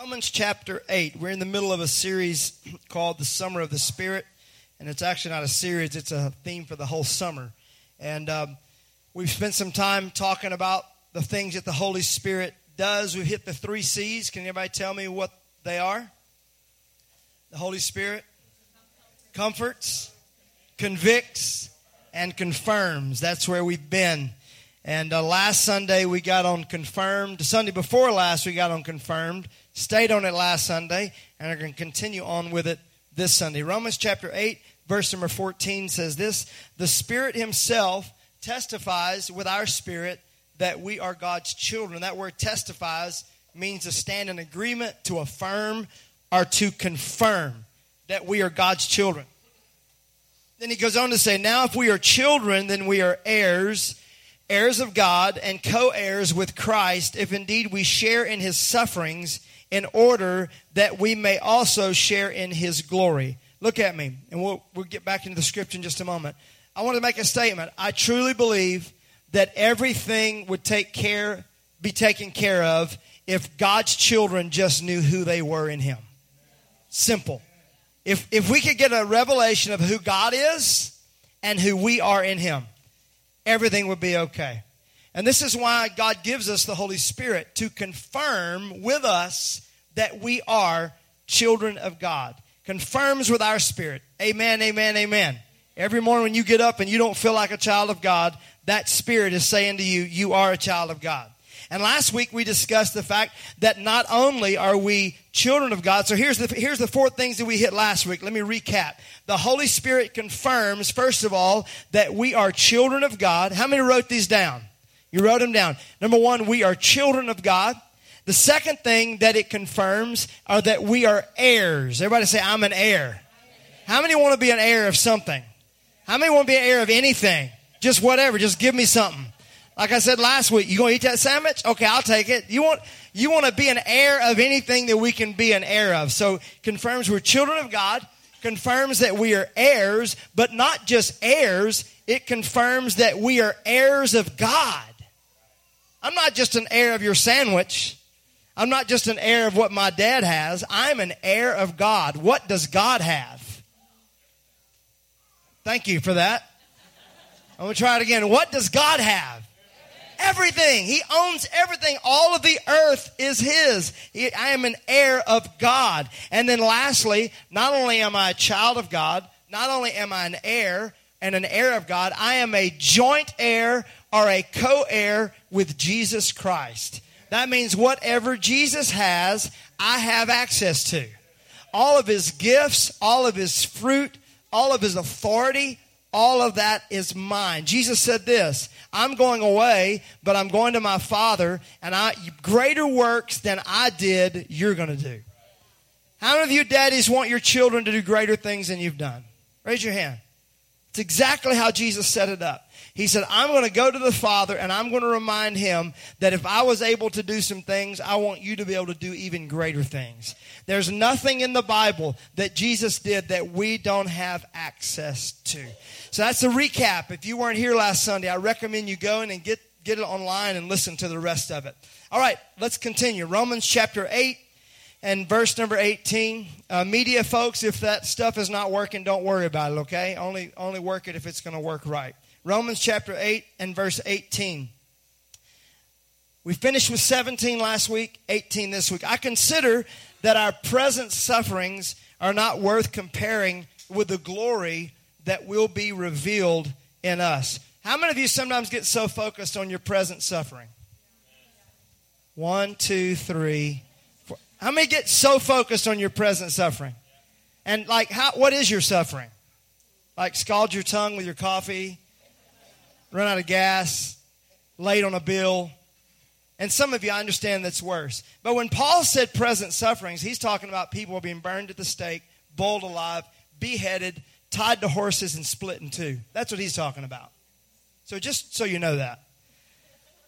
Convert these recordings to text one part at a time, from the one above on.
Romans chapter 8. We're in the middle of a series called The Summer of the Spirit. And it's actually not a series, it's a theme for the whole summer. And um, we've spent some time talking about the things that the Holy Spirit does. We've hit the three C's. Can anybody tell me what they are? The Holy Spirit comforts, convicts, and confirms. That's where we've been. And uh, last Sunday we got on confirmed. The Sunday before last we got on confirmed. Stayed on it last Sunday and are going to continue on with it this Sunday. Romans chapter 8, verse number 14 says this The Spirit Himself testifies with our spirit that we are God's children. That word testifies means to stand in agreement, to affirm, or to confirm that we are God's children. Then he goes on to say, Now if we are children, then we are heirs, heirs of God, and co heirs with Christ, if indeed we share in his sufferings, in order that we may also share in his glory. Look at me, and we'll, we'll get back into the scripture in just a moment. I want to make a statement. I truly believe that everything would take care, be taken care of if God's children just knew who they were in him. Simple. If, if we could get a revelation of who God is and who we are in Him, everything would be okay. And this is why God gives us the Holy Spirit to confirm with us that we are children of God. Confirms with our spirit. Amen, amen, amen. Every morning when you get up and you don't feel like a child of God, that spirit is saying to you, you are a child of God. And last week we discussed the fact that not only are we children of God, so here's the, here's the four things that we hit last week. Let me recap. The Holy Spirit confirms, first of all, that we are children of God. How many wrote these down? You wrote them down. Number one, we are children of God. The second thing that it confirms are that we are heirs. Everybody say, I'm an heir. How many want to be an heir of something? How many want to be an heir of anything? Just whatever. Just give me something. Like I said last week, you gonna eat that sandwich? Okay, I'll take it. You want you want to be an heir of anything that we can be an heir of. So confirms we're children of God, confirms that we are heirs, but not just heirs, it confirms that we are heirs of God. I'm not just an heir of your sandwich. I'm not just an heir of what my dad has. I'm an heir of God. What does God have? Thank you for that. I'm going to try it again. What does God have? everything. He owns everything. All of the earth is His. He, I am an heir of God. And then lastly, not only am I a child of God, not only am I an heir and an heir of God, I am a joint heir or a co heir with Jesus Christ. That means whatever Jesus has, I have access to. All of his gifts, all of his fruit, all of his authority, all of that is mine. Jesus said this I'm going away, but I'm going to my Father, and I greater works than I did, you're going to do. How many of you daddies want your children to do greater things than you've done? Raise your hand. It's exactly how Jesus set it up. He said, I'm going to go to the Father and I'm going to remind him that if I was able to do some things, I want you to be able to do even greater things. There's nothing in the Bible that Jesus did that we don't have access to. So that's a recap. If you weren't here last Sunday, I recommend you go in and get, get it online and listen to the rest of it. All right, let's continue. Romans chapter 8 and verse number 18. Uh, media folks, if that stuff is not working, don't worry about it, okay? Only, only work it if it's going to work right. Romans chapter 8 and verse 18. We finished with 17 last week, 18 this week. I consider that our present sufferings are not worth comparing with the glory that will be revealed in us. How many of you sometimes get so focused on your present suffering? One, two, three, four. How many get so focused on your present suffering? And like, how, what is your suffering? Like, scald your tongue with your coffee, run out of gas, late on a bill. And some of you, I understand that's worse. But when Paul said present sufferings, he's talking about people being burned at the stake, boiled alive, beheaded, tied to horses and split in two. That's what he's talking about. So just so you know that.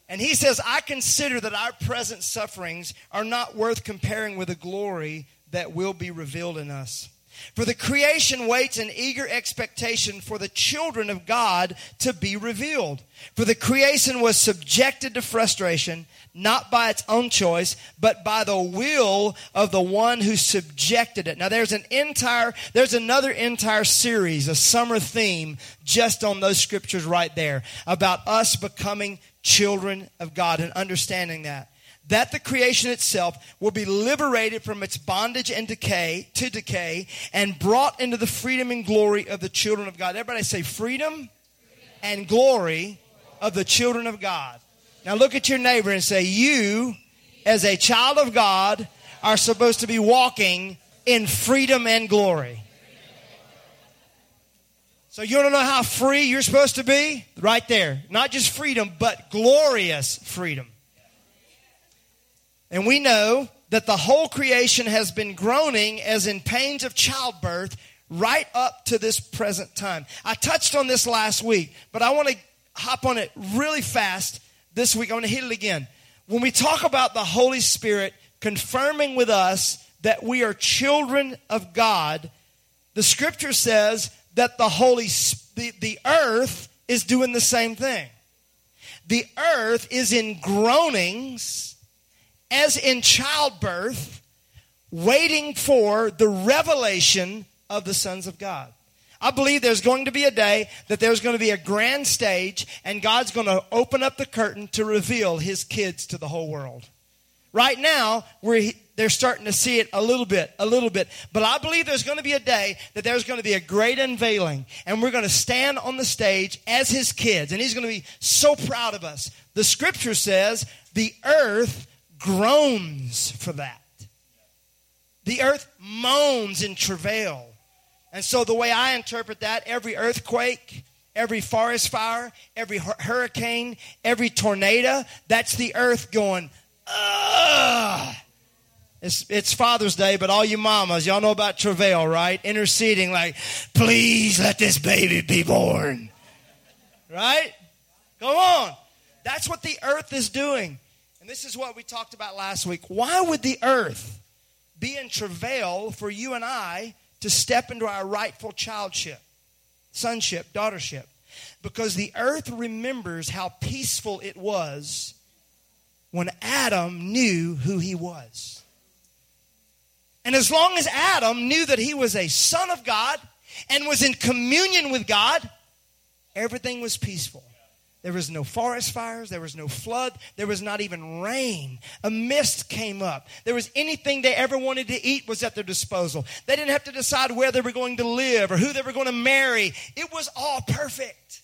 And he says, I consider that our present sufferings are not worth comparing with the glory that will be revealed in us. For the creation waits in eager expectation for the children of God to be revealed. For the creation was subjected to frustration, not by its own choice, but by the will of the one who subjected it. Now there's an entire, there's another entire series, a summer theme, just on those scriptures right there, about us becoming children of God and understanding that that the creation itself will be liberated from its bondage and decay to decay and brought into the freedom and glory of the children of God. Everybody say freedom and glory of the children of God. Now look at your neighbor and say, You, as a child of God, are supposed to be walking in freedom and glory. So you to know how free you're supposed to be? Right there. Not just freedom, but glorious freedom. And we know that the whole creation has been groaning as in pains of childbirth right up to this present time. I touched on this last week, but I want to hop on it really fast this week. I want to hit it again. When we talk about the Holy Spirit confirming with us that we are children of God, the scripture says that the Holy the, the earth is doing the same thing. The earth is in groanings as in childbirth, waiting for the revelation of the sons of God. I believe there's going to be a day that there's going to be a grand stage and God's going to open up the curtain to reveal his kids to the whole world. Right now, we're, they're starting to see it a little bit, a little bit. But I believe there's going to be a day that there's going to be a great unveiling and we're going to stand on the stage as his kids and he's going to be so proud of us. The scripture says the earth groans for that. The earth moans in travail. And so, the way I interpret that, every earthquake, every forest fire, every hurricane, every tornado, that's the earth going, ugh. It's, it's Father's Day, but all you mamas, y'all know about travail, right? Interceding, like, please let this baby be born. Right? Go on. That's what the earth is doing. And this is what we talked about last week. Why would the earth be in travail for you and I to step into our rightful childship, sonship, daughtership? Because the earth remembers how peaceful it was when Adam knew who he was. And as long as Adam knew that he was a son of God and was in communion with God, everything was peaceful. There was no forest fires. There was no flood. There was not even rain. A mist came up. There was anything they ever wanted to eat was at their disposal. They didn't have to decide where they were going to live or who they were going to marry. It was all perfect.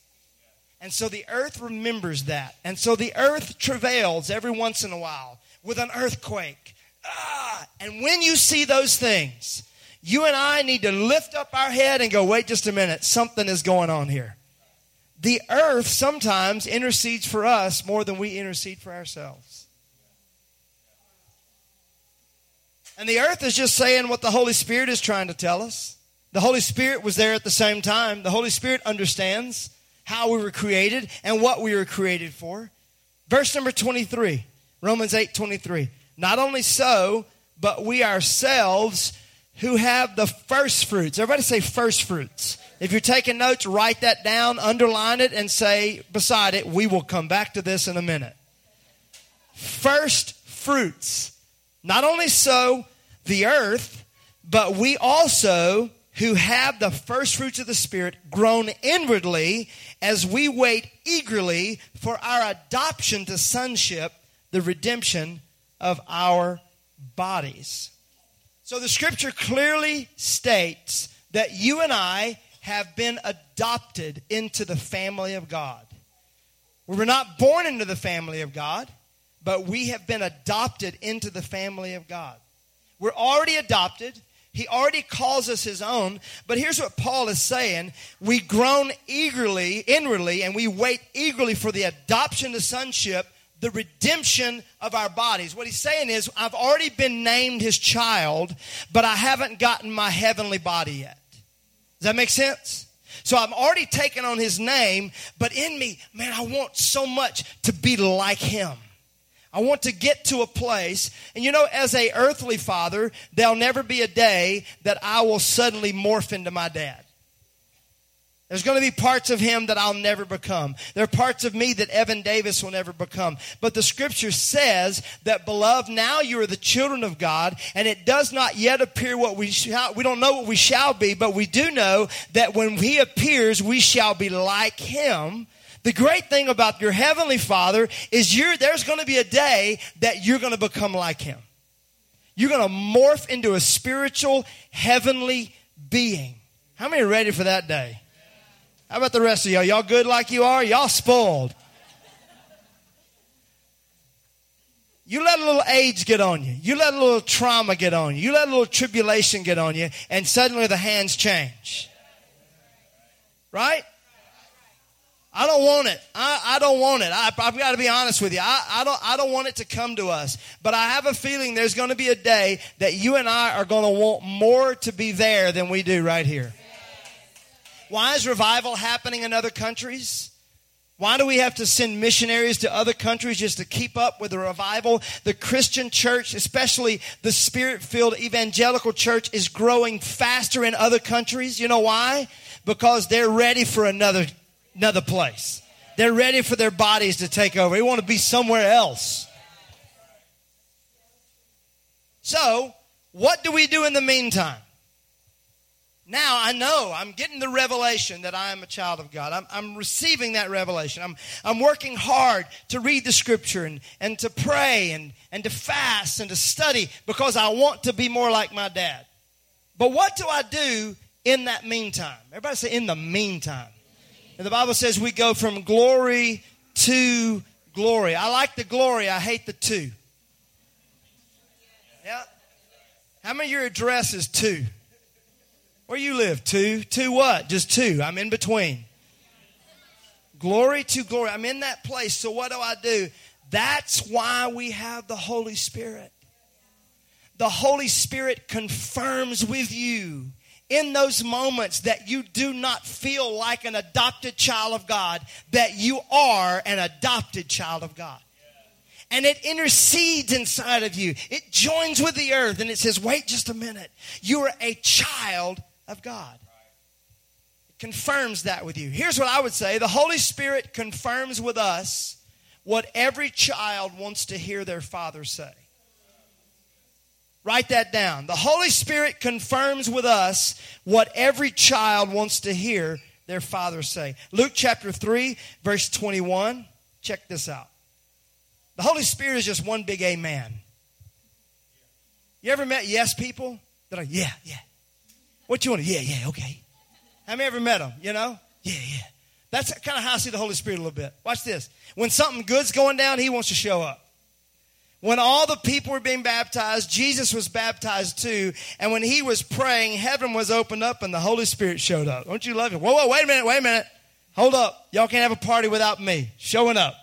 And so the earth remembers that. And so the earth travails every once in a while with an earthquake. Ah, and when you see those things, you and I need to lift up our head and go, wait just a minute, something is going on here the earth sometimes intercedes for us more than we intercede for ourselves. And the earth is just saying what the Holy Spirit is trying to tell us. The Holy Spirit was there at the same time. The Holy Spirit understands how we were created and what we were created for. Verse number 23, Romans 8 23. Not only so, but we ourselves who have the first fruits. Everybody say first fruits. If you're taking notes, write that down, underline it, and say beside it, we will come back to this in a minute. First fruits. Not only so, the earth, but we also who have the first fruits of the Spirit groan inwardly as we wait eagerly for our adoption to sonship, the redemption of our bodies. So the scripture clearly states that you and I have been adopted into the family of God. We were not born into the family of God, but we have been adopted into the family of God. We're already adopted. He already calls us his own. But here's what Paul is saying. We groan eagerly, inwardly, and we wait eagerly for the adoption to sonship, the redemption of our bodies. What he's saying is, I've already been named his child, but I haven't gotten my heavenly body yet. That make sense? So I'm already taken on his name, but in me, man, I want so much to be like him. I want to get to a place, and you know, as a earthly father, there'll never be a day that I will suddenly morph into my dad. There's going to be parts of him that I'll never become. There are parts of me that Evan Davis will never become. But the scripture says that, beloved, now you are the children of God, and it does not yet appear what we shall, we don't know what we shall be, but we do know that when he appears, we shall be like him. The great thing about your heavenly father is you're, there's going to be a day that you're going to become like him. You're going to morph into a spiritual, heavenly being. How many are ready for that day? How about the rest of y'all? Y'all good like you are? Y'all spoiled. You let a little age get on you. You let a little trauma get on you. You let a little tribulation get on you, and suddenly the hands change. Right? I don't want it. I, I don't want it. I, have got to be honest with you. I, I, don't, I don't want it to come to us. But I have a feeling there's going to be a day that you and I are going to want more to be there than we do right here. Why is revival happening in other countries? Why do we have to send missionaries to other countries just to keep up with the revival? The Christian church, especially the spirit filled evangelical church, is growing faster in other countries. You know why? Because they're ready for another, another place. They're ready for their bodies to take over. They want to be somewhere else. So, what do we do in the meantime? Now I know I'm getting the revelation that I am a child of God. I'm, I'm, receiving that revelation. I'm, I'm working hard to read the scripture and, and to pray and, and to fast and to study because I want to be more like my dad. But what do I do in that meantime? Everybody say, in the meantime. And the Bible says we go from glory to glory. I like the glory, I hate the two. Yeah. How many of your address is two? Where you live? Two? Two what? Just two. I'm in between. Glory to glory. I'm in that place. So what do I do? That's why we have the Holy Spirit. The Holy Spirit confirms with you in those moments that you do not feel like an adopted child of God, that you are an adopted child of God and it intercedes inside of you. It joins with the earth and it says, wait just a minute. You're a child of God. It confirms that with you. Here's what I would say the Holy Spirit confirms with us what every child wants to hear their father say. Write that down. The Holy Spirit confirms with us what every child wants to hear their father say. Luke chapter 3, verse 21. Check this out. The Holy Spirit is just one big amen. You ever met yes people? They're like, yeah, yeah. What you want to? Yeah, yeah, okay. Have you ever met them? You know? Yeah, yeah. That's kind of how I see the Holy Spirit a little bit. Watch this. When something good's going down, He wants to show up. When all the people were being baptized, Jesus was baptized too. And when he was praying, heaven was opened up and the Holy Spirit showed up. Don't you love it? Whoa, whoa, wait a minute, wait a minute. Hold up. Y'all can't have a party without me showing up.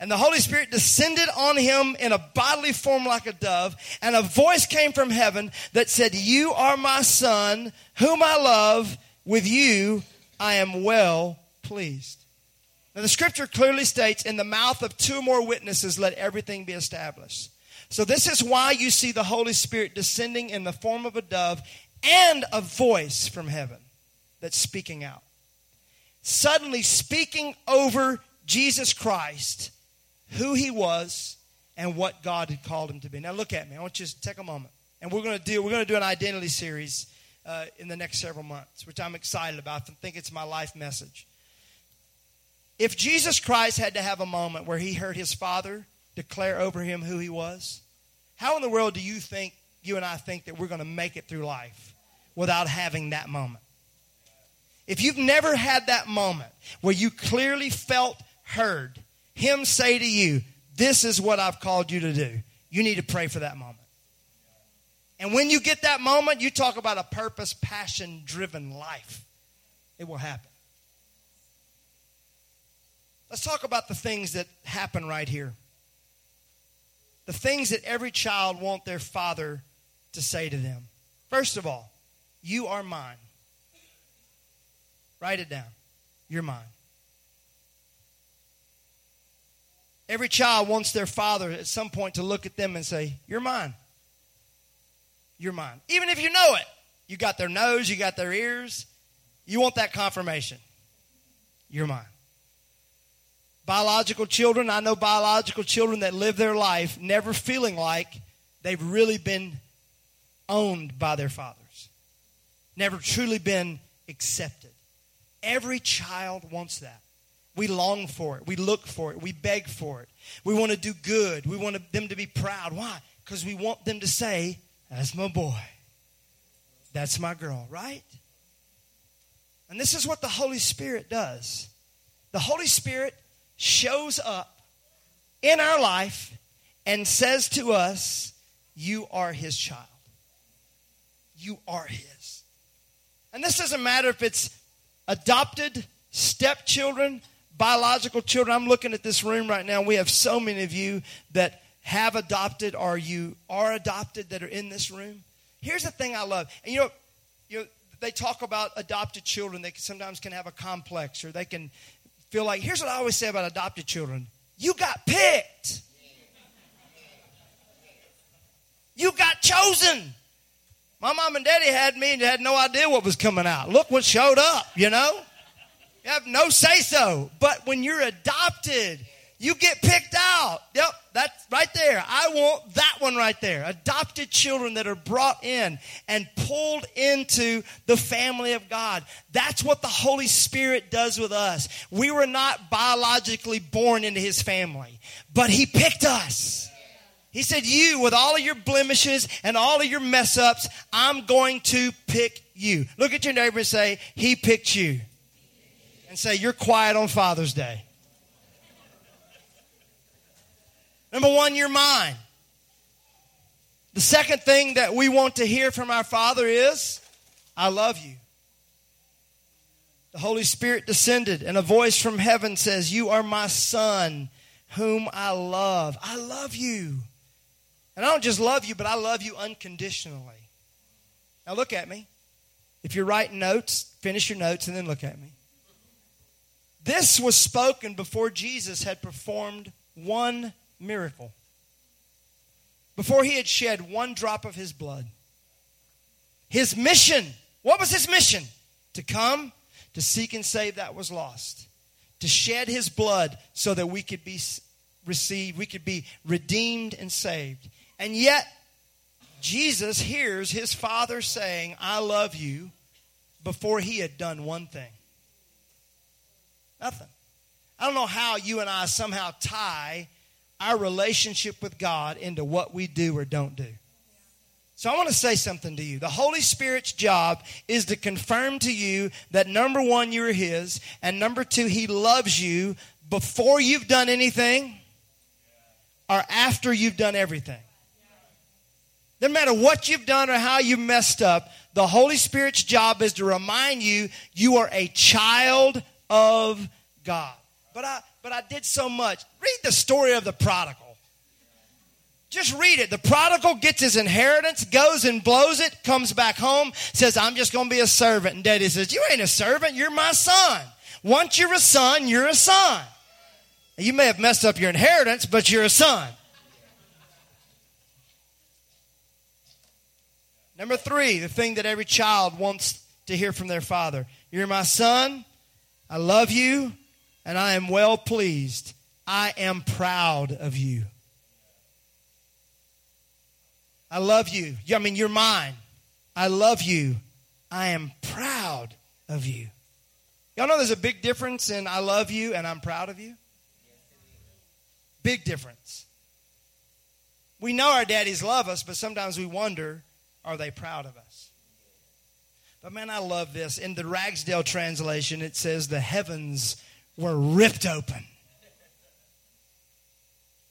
And the Holy Spirit descended on him in a bodily form like a dove, and a voice came from heaven that said, You are my son, whom I love. With you I am well pleased. Now, the scripture clearly states, In the mouth of two or more witnesses, let everything be established. So, this is why you see the Holy Spirit descending in the form of a dove and a voice from heaven that's speaking out. Suddenly speaking over Jesus Christ who he was and what God had called him to be. Now look at me. I want you to take a moment. And we're going to do we're going to do an identity series uh, in the next several months, which I'm excited about. I think it's my life message. If Jesus Christ had to have a moment where he heard his Father declare over him who he was, how in the world do you think you and I think that we're going to make it through life without having that moment? If you've never had that moment where you clearly felt heard, him say to you, This is what I've called you to do. You need to pray for that moment. And when you get that moment, you talk about a purpose, passion driven life. It will happen. Let's talk about the things that happen right here. The things that every child want their father to say to them. First of all, you are mine. Write it down. You're mine. Every child wants their father at some point to look at them and say, You're mine. You're mine. Even if you know it. You got their nose, you got their ears. You want that confirmation. You're mine. Biological children, I know biological children that live their life never feeling like they've really been owned by their fathers, never truly been accepted. Every child wants that. We long for it. We look for it. We beg for it. We want to do good. We want them to be proud. Why? Because we want them to say, That's my boy. That's my girl, right? And this is what the Holy Spirit does. The Holy Spirit shows up in our life and says to us, You are his child. You are his. And this doesn't matter if it's adopted, stepchildren, biological children. I'm looking at this room right now. We have so many of you that have adopted or you are adopted that are in this room. Here's the thing I love. And you know, you know they talk about adopted children. They sometimes can have a complex or they can feel like, here's what I always say about adopted children you got picked, you got chosen. My mom and daddy had me and had no idea what was coming out. Look what showed up, you know? You have no say so. But when you're adopted, you get picked out. Yep, that's right there. I want that one right there. Adopted children that are brought in and pulled into the family of God. That's what the Holy Spirit does with us. We were not biologically born into His family, but He picked us. He said, You, with all of your blemishes and all of your mess ups, I'm going to pick you. Look at your neighbor and say, He picked you and say, You're quiet on Father's Day. Number one, you're mine. The second thing that we want to hear from our Father is, I love you. The Holy Spirit descended, and a voice from heaven says, You are my Son, whom I love. I love you. And I don't just love you, but I love you unconditionally. Now look at me. If you're writing notes, finish your notes and then look at me. This was spoken before Jesus had performed one miracle, before he had shed one drop of his blood. His mission, what was his mission? To come, to seek and save that was lost, to shed his blood so that we could be received, we could be redeemed and saved. And yet, Jesus hears his father saying, I love you, before he had done one thing. Nothing. I don't know how you and I somehow tie our relationship with God into what we do or don't do. So I want to say something to you. The Holy Spirit's job is to confirm to you that number one, you're His, and number two, He loves you before you've done anything or after you've done everything. No matter what you've done or how you messed up, the Holy Spirit's job is to remind you you are a child of God. But I, but I did so much. Read the story of the prodigal. Just read it. The prodigal gets his inheritance, goes and blows it, comes back home, says, I'm just going to be a servant. And daddy says, You ain't a servant, you're my son. Once you're a son, you're a son. You may have messed up your inheritance, but you're a son. Number three, the thing that every child wants to hear from their father You're my son. I love you and I am well pleased. I am proud of you. I love you. I mean, you're mine. I love you. I am proud of you. Y'all know there's a big difference in I love you and I'm proud of you? Big difference. We know our daddies love us, but sometimes we wonder are they proud of us? But man, I love this. In the Ragsdale translation, it says, The heavens were ripped open.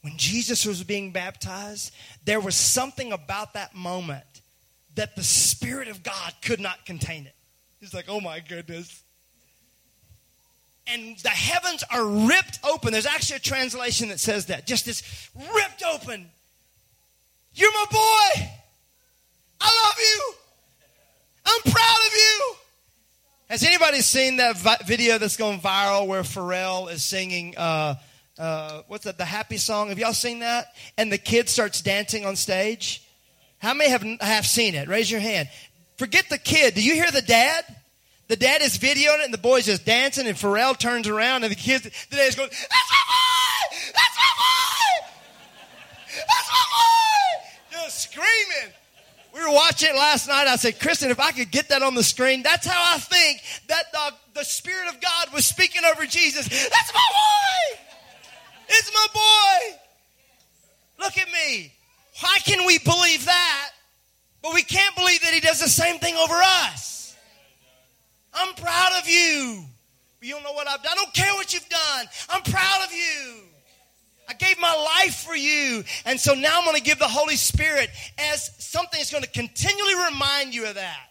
When Jesus was being baptized, there was something about that moment that the Spirit of God could not contain it. He's like, oh my goodness. And the heavens are ripped open. There's actually a translation that says that. Just this ripped open. You're my boy. I love you. I'm proud of you. Has anybody seen that vi- video that's going viral where Pharrell is singing uh, uh, what's that? The happy song. Have y'all seen that? And the kid starts dancing on stage. How many have have seen it? Raise your hand. Forget the kid. Do you hear the dad? The dad is videoing it, and the boy's just dancing. And Pharrell turns around, and the kid, the dad's going, "That's my boy! That's my boy! That's my boy!" Just screaming. We were watching it last night. I said, Kristen, if I could get that on the screen, that's how I think that the, the Spirit of God was speaking over Jesus. That's my boy! It's my boy! Look at me. Why can we believe that, but we can't believe that He does the same thing over us? I'm proud of you. You don't know what I've done. I don't care what you've done. I'm proud of you. I gave my life for you. And so now I'm going to give the Holy Spirit as something that's going to continually remind you of that.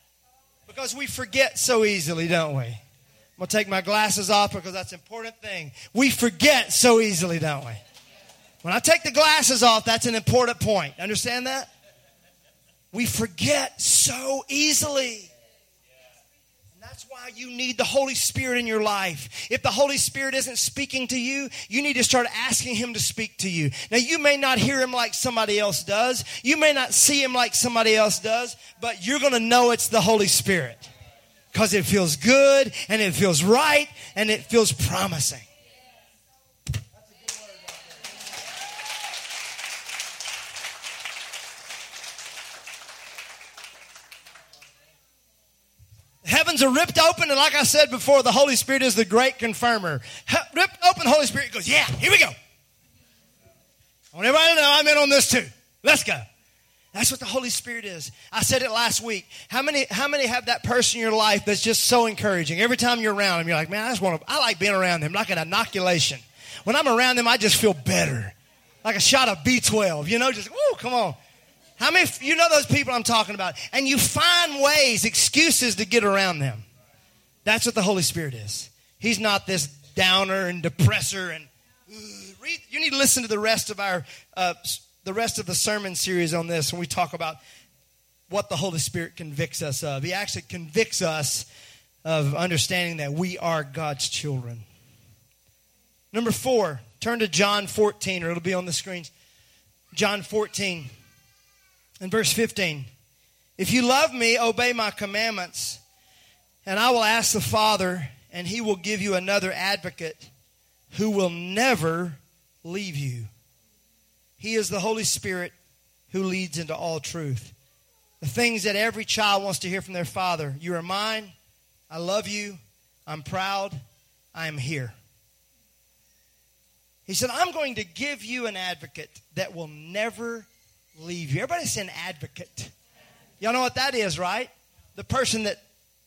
Because we forget so easily, don't we? I'm going to take my glasses off because that's an important thing. We forget so easily, don't we? When I take the glasses off, that's an important point. Understand that? We forget so easily. Why you need the Holy Spirit in your life. If the Holy Spirit isn't speaking to you, you need to start asking Him to speak to you. Now, you may not hear Him like somebody else does, you may not see Him like somebody else does, but you're going to know it's the Holy Spirit because it feels good and it feels right and it feels promising. Heavens are ripped open, and like I said before, the Holy Spirit is the great confirmer. He- ripped open, Holy Spirit goes, Yeah, here we go. I want everybody to know I'm in on this too. Let's go. That's what the Holy Spirit is. I said it last week. How many, how many have that person in your life that's just so encouraging? Every time you're around them, you're like, man, I just want to, I like being around them, like an inoculation. When I'm around them, I just feel better. Like a shot of B12, you know, just, woo, come on. How many, you know those people I'm talking about? And you find ways, excuses to get around them. That's what the Holy Spirit is. He's not this downer and depressor and read, you need to listen to the rest of our uh, the rest of the sermon series on this when we talk about what the Holy Spirit convicts us of. He actually convicts us of understanding that we are God's children. Number four, turn to John 14, or it'll be on the screens. John 14. In verse 15, if you love me, obey my commandments, and I will ask the Father, and he will give you another advocate who will never leave you. He is the Holy Spirit who leads into all truth. The things that every child wants to hear from their father You are mine. I love you. I'm proud. I am here. He said, I'm going to give you an advocate that will never leave you. Everybody say an advocate. Y'all know what that is, right? The person that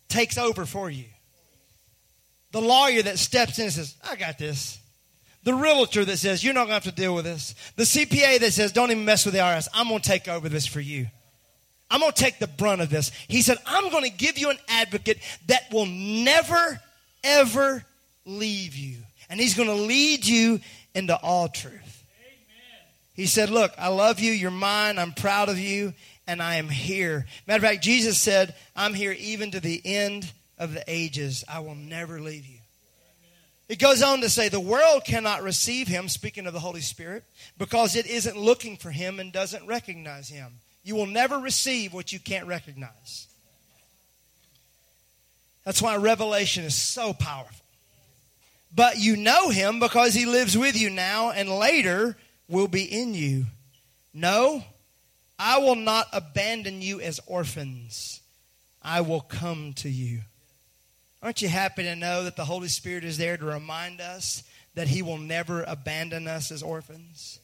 takes over for you. The lawyer that steps in and says, I got this. The realtor that says, You're not going to have to deal with this. The CPA that says, Don't even mess with the IRS. I'm going to take over this for you. I'm going to take the brunt of this. He said, I'm going to give you an advocate that will never, ever leave you. And he's going to lead you into all truth. He said, Look, I love you. You're mine. I'm proud of you. And I am here. Matter of fact, Jesus said, I'm here even to the end of the ages. I will never leave you. It goes on to say, the world cannot receive him, speaking of the Holy Spirit, because it isn't looking for him and doesn't recognize him. You will never receive what you can't recognize. That's why revelation is so powerful. But you know him because he lives with you now and later will be in you. No, I will not abandon you as orphans. I will come to you. Aren't you happy to know that the Holy Spirit is there to remind us that He will never abandon us as orphans?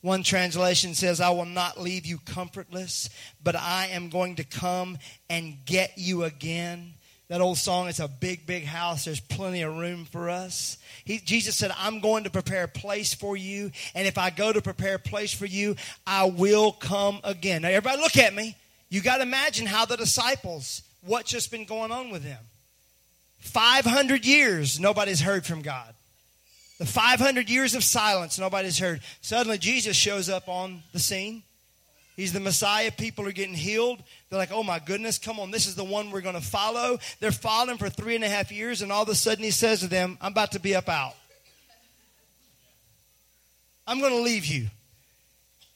One translation says, I will not leave you comfortless, but I am going to come and get you again. That old song, it's a big, big house. There's plenty of room for us. He, Jesus said, I'm going to prepare a place for you. And if I go to prepare a place for you, I will come again. Now, everybody, look at me. You got to imagine how the disciples, what's just been going on with them. 500 years, nobody's heard from God. The 500 years of silence, nobody's heard. Suddenly, Jesus shows up on the scene. He's the Messiah. People are getting healed. They're like, oh my goodness, come on, this is the one we're going to follow. They're following for three and a half years, and all of a sudden he says to them, I'm about to be up out. I'm going to leave you.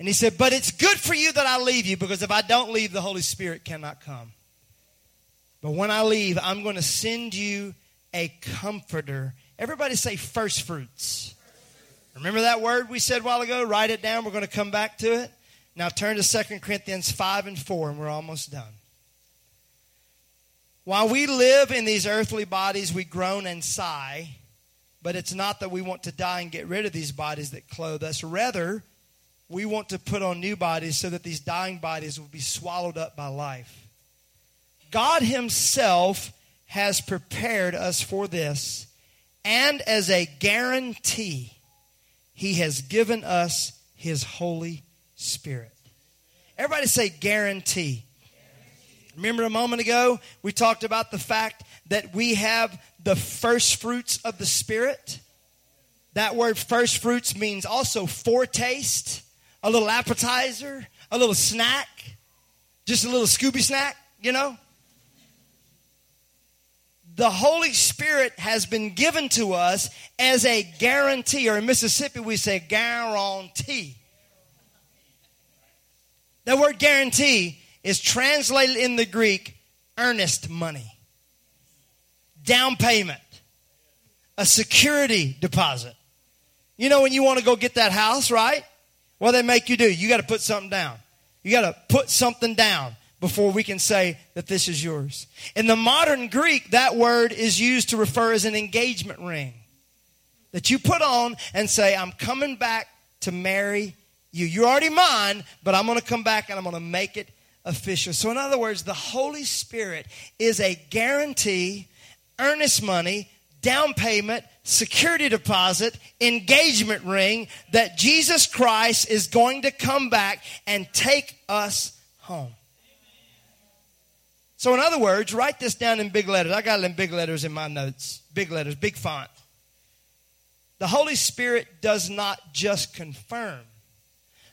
And he said, But it's good for you that I leave you because if I don't leave, the Holy Spirit cannot come. But when I leave, I'm going to send you a comforter. Everybody say first fruits. Remember that word we said a while ago? Write it down. We're going to come back to it. Now turn to 2 Corinthians 5 and 4, and we're almost done. While we live in these earthly bodies, we groan and sigh, but it's not that we want to die and get rid of these bodies that clothe us. Rather, we want to put on new bodies so that these dying bodies will be swallowed up by life. God Himself has prepared us for this, and as a guarantee, He has given us His Holy Spirit. Everybody say guarantee. Remember a moment ago, we talked about the fact that we have the first fruits of the Spirit? That word first fruits means also foretaste, a little appetizer, a little snack, just a little Scooby snack, you know? The Holy Spirit has been given to us as a guarantee, or in Mississippi we say guarantee. That word guarantee is translated in the Greek earnest money, down payment, a security deposit. You know, when you want to go get that house, right? What they make you do? You got to put something down. You got to put something down before we can say that this is yours. In the modern Greek, that word is used to refer as an engagement ring that you put on and say, I'm coming back to marry you. You're already mine, but I'm going to come back and I'm going to make it official. So, in other words, the Holy Spirit is a guarantee, earnest money, down payment, security deposit, engagement ring that Jesus Christ is going to come back and take us home. So, in other words, write this down in big letters. I got it in big letters in my notes. Big letters, big font. The Holy Spirit does not just confirm,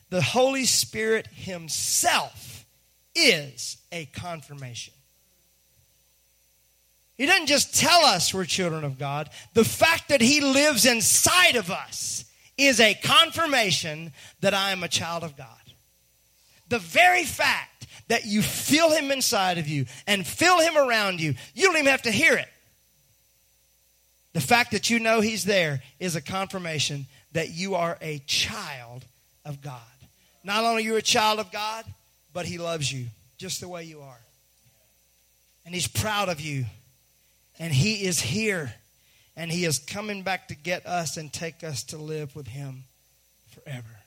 the Holy Spirit Himself is a confirmation. He doesn't just tell us we're children of God, the fact that He lives inside of us is a confirmation that I am a child of God. The very fact that you feel Him inside of you and feel Him around you, you don't even have to hear it. The fact that you know He's there is a confirmation that you are a child of God. Not only are you a child of God, but He loves you just the way you are. And He's proud of you. And He is here. And He is coming back to get us and take us to live with Him forever.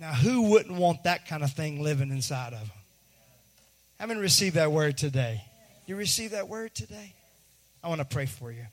Now, who wouldn't want that kind of thing living inside of them? Haven't received that word today. You receive that word today? I want to pray for you.